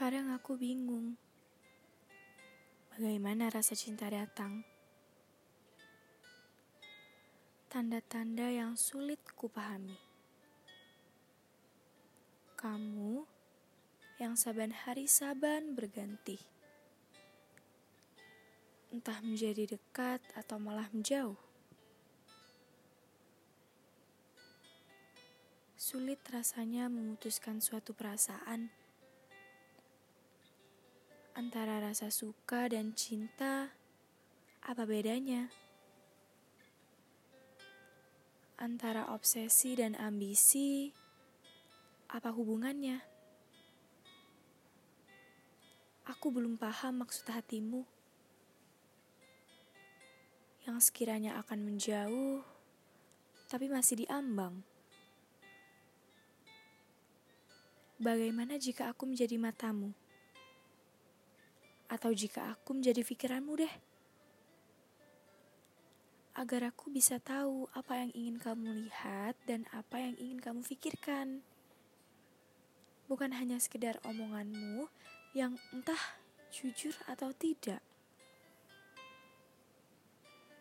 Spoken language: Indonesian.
Kadang aku bingung bagaimana rasa cinta datang. Tanda-tanda yang sulit kupahami. Kamu yang saban hari saban berganti. Entah menjadi dekat atau malah menjauh. Sulit rasanya memutuskan suatu perasaan antara rasa suka dan cinta. Apa bedanya? Antara obsesi dan ambisi, apa hubungannya? Aku belum paham maksud hatimu yang sekiranya akan menjauh, tapi masih diambang. Bagaimana jika aku menjadi matamu? Atau jika aku menjadi pikiranmu deh? Agar aku bisa tahu apa yang ingin kamu lihat dan apa yang ingin kamu pikirkan. Bukan hanya sekedar omonganmu yang entah jujur atau tidak.